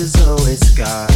is always God.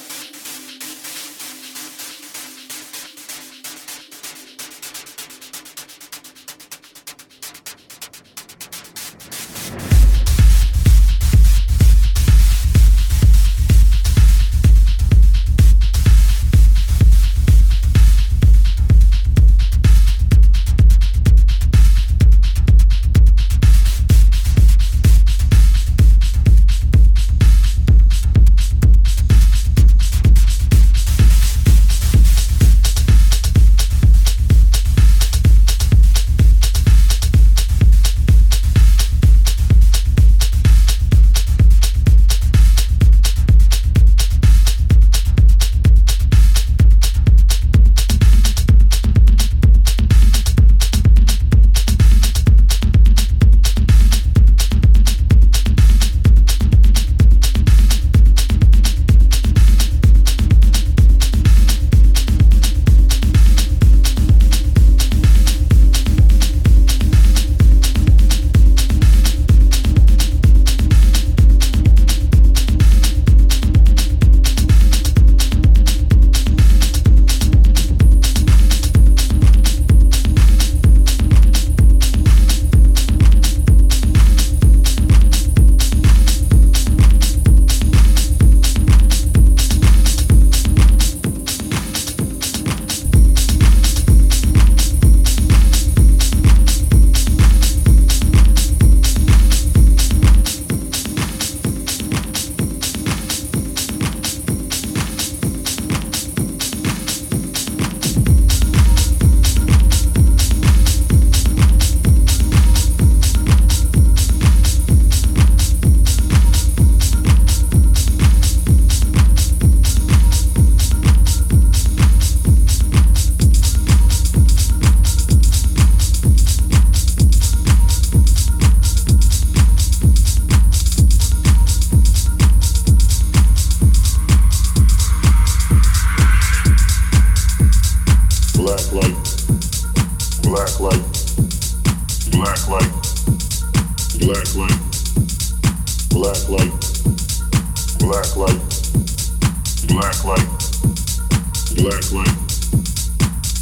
Black light.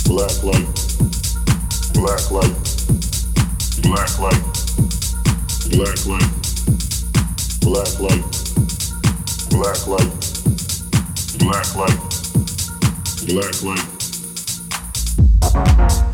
Black light. Black light. Black light. Black light. Black light. Black light. Black light. Black light. Thank you.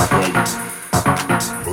Right.